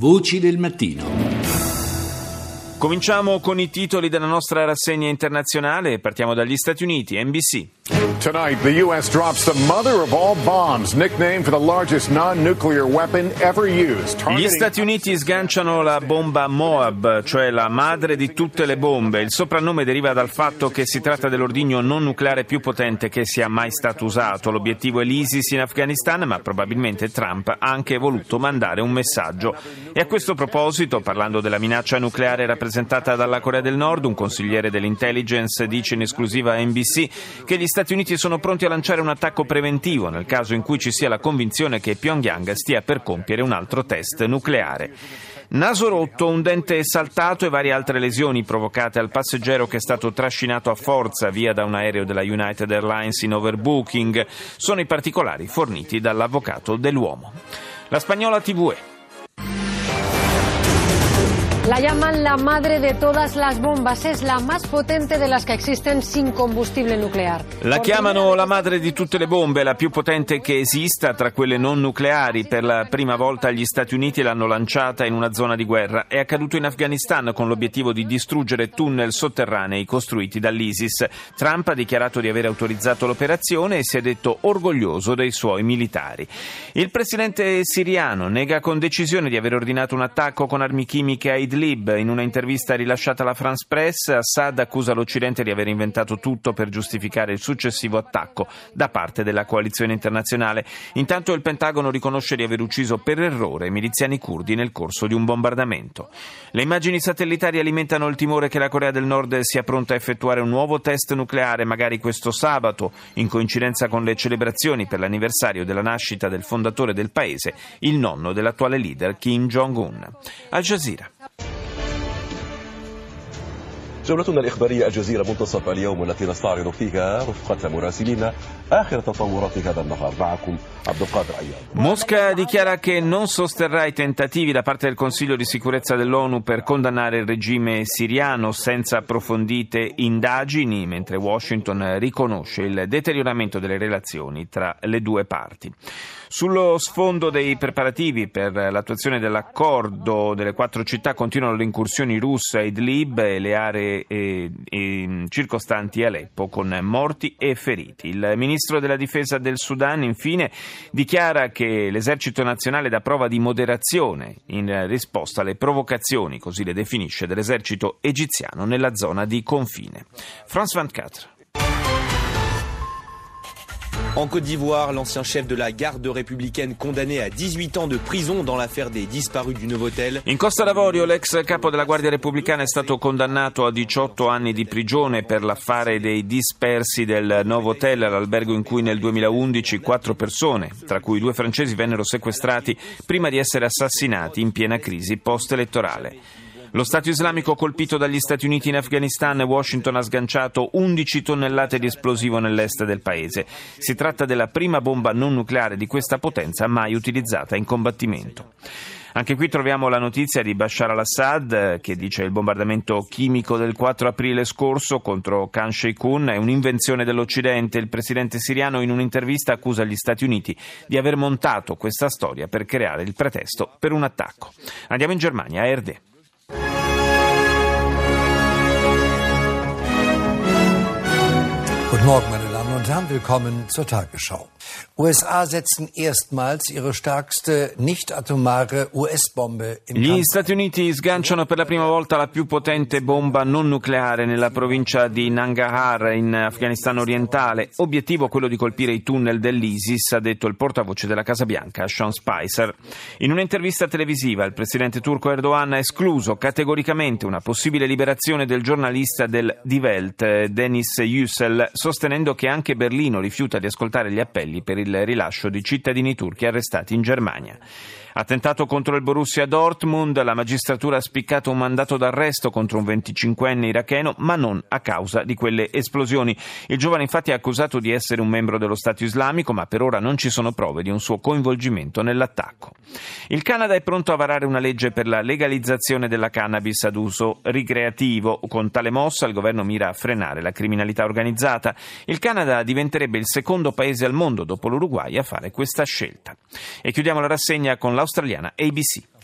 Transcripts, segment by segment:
Voci del mattino. Cominciamo con i titoli della nostra rassegna internazionale partiamo dagli Stati Uniti, NBC. Tonight, the U.S. drops the mother of all bombs, nicknamed for the largest non-nuclear weapon ever used. Gli Stati Uniti sganciano la bomba Moab, cioè la madre di tutte le bombe. Il soprannome deriva dal fatto che si tratta dell'ordigno non nucleare più potente che sia mai stato usato. L'obiettivo è l'ISIS in Afghanistan, ma probabilmente Trump ha anche voluto mandare un messaggio. E a questo proposito, parlando della minaccia nucleare rappresentata dalla Corea del Nord, un consigliere dell'intelligence dice in esclusiva a NBC che gli Stati Uniti sono pronti a lanciare un attacco preventivo nel caso in cui ci sia la convinzione che Pyongyang stia per compiere un altro test nucleare. Naso rotto, un dente saltato e varie altre lesioni provocate al passeggero che è stato trascinato a forza via da un aereo della United Airlines in overbooking sono i particolari forniti dall'avvocato dell'uomo. La spagnola TVE. La llaman la madre de todas las bombas, es la más potente de las que existen sin combustible nuclear. La chiamano la madre di tutte le bombe, la più potente che esista tra quelle non nucleari. Per la prima volta gli Stati Uniti l'hanno lanciata in una zona di guerra. È accaduto in Afghanistan con l'obiettivo di distruggere tunnel sotterranei costruiti dall'ISIS. Trump ha dichiarato di aver autorizzato l'operazione e si è detto orgoglioso dei suoi militari. Il presidente siriano nega con decisione di aver ordinato un attacco con armi chimiche a Idlib Idlib. In una intervista rilasciata alla France Press, Assad accusa l'Occidente di aver inventato tutto per giustificare il successivo attacco da parte della coalizione internazionale. Intanto il Pentagono riconosce di aver ucciso per errore miliziani curdi nel corso di un bombardamento. Le immagini satellitari alimentano il timore che la Corea del Nord sia pronta a effettuare un nuovo test nucleare, magari questo sabato, in coincidenza con le celebrazioni per l'anniversario della nascita del fondatore del paese, il nonno dell'attuale leader Kim Jong-un. Al Jazeera. جولتنا الإخبارية الجزيرة منتصف اليوم والتي نستعرض فيها رفقة مراسلين آخر تطورات هذا النهار معكم عبد القادر أياب Mosca dichiara che non sosterrà i tentativi da parte del Consiglio di sicurezza dell'ONU per condannare il regime siriano senza approfondite indagini, mentre Washington riconosce il deterioramento delle relazioni tra le due parti. Sullo sfondo dei preparativi per l'attuazione dell'accordo delle quattro città continuano le incursioni russe a Idlib e le aree e, e circostanti Aleppo con morti e feriti. Il ministro della difesa del Sudan infine dichiara che l'esercito nazionale dà prova di moderazione in risposta alle provocazioni, così le definisce, dell'esercito egiziano nella zona di confine. France 24. En Côte d'Ivoire, l'ancien chef de la garde républicaine condamné à 18 ans de prison dans l'affaire des disparus du Novotel. In Costa d'Avorio l'ex capo della Guardia Repubblicana è stato condannato a 18 anni di prigione per l'affare dei dispersi del Novotel, l'albergo in cui nel 2011 quattro persone, tra cui due francesi, vennero sequestrati prima di essere assassinati in piena crisi post-elettorale. Lo Stato islamico colpito dagli Stati Uniti in Afghanistan, Washington ha sganciato 11 tonnellate di esplosivo nell'est del paese. Si tratta della prima bomba non nucleare di questa potenza mai utilizzata in combattimento. Anche qui troviamo la notizia di Bashar al-Assad che dice il bombardamento chimico del 4 aprile scorso contro Khan Sheikhoun è un'invenzione dell'Occidente. Il presidente siriano in un'intervista accusa gli Stati Uniti di aver montato questa storia per creare il pretesto per un attacco. Andiamo in Germania, a Erde. Norman'ın. Damen. Willkommen zur Tagesschau. USA setzen erstmals ihre stärkste nicht-atomare US-Bombe in Gli Stati Uniti sganciano per la prima volta la più potente bomba non nucleare nella provincia di Nangarhar in Afghanistan orientale. Obiettivo quello di colpire i tunnel dell'ISIS, ha detto il portavoce della Casa Bianca, Sean Spicer. In un'intervista televisiva il presidente turco Erdogan ha escluso categoricamente una possibile liberazione del giornalista del Die Welt, Denis Yücel, sostenendo che anche Berlino rifiuta di ascoltare gli appelli per il rilascio di cittadini turchi arrestati in Germania. Attentato contro il Borussia Dortmund, la magistratura ha spiccato un mandato d'arresto contro un 25enne iracheno, ma non a causa di quelle esplosioni. Il giovane infatti è accusato di essere un membro dello Stato islamico, ma per ora non ci sono prove di un suo coinvolgimento nell'attacco. Il Canada è pronto a varare una legge per la legalizzazione della cannabis ad uso ricreativo. Con tale mossa il governo mira a frenare la criminalità organizzata. Il Canada diventerebbe il secondo paese al mondo dopo l'Uruguay a fare questa scelta. E chiudiamo la rassegna con l'australiana ABC.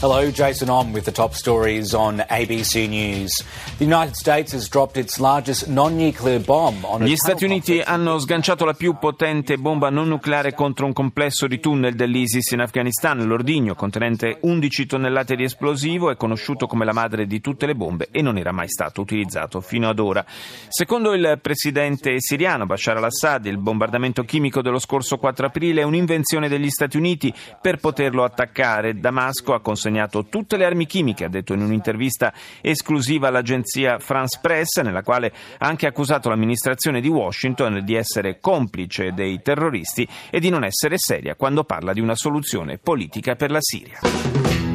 Hello, Jason On with the top stories on ABC News. The United States has dropped its largest non-nuclear bomb on Gli Stati Uniti hanno sganciato la più potente bomba non nucleare contro un complesso di tunnel dell'ISIS in Afghanistan. L'ordigno, contenente 11 tonnellate di esplosivo, è conosciuto come la madre di tutte le bombe e non era mai stato utilizzato fino ad ora. Secondo il presidente siriano Bashar al-Assad, il bombardamento chimico dello scorso 4 aprile è un'invenzione degli Stati Uniti per poterlo attaccare. Damasco ha consegnato tutte le armi chimiche, ha detto in un'intervista esclusiva all'agenzia France Press, nella quale ha anche accusato l'amministrazione di Washington di essere complice dei terroristi e di non essere seria quando parla di una soluzione politica per la Siria.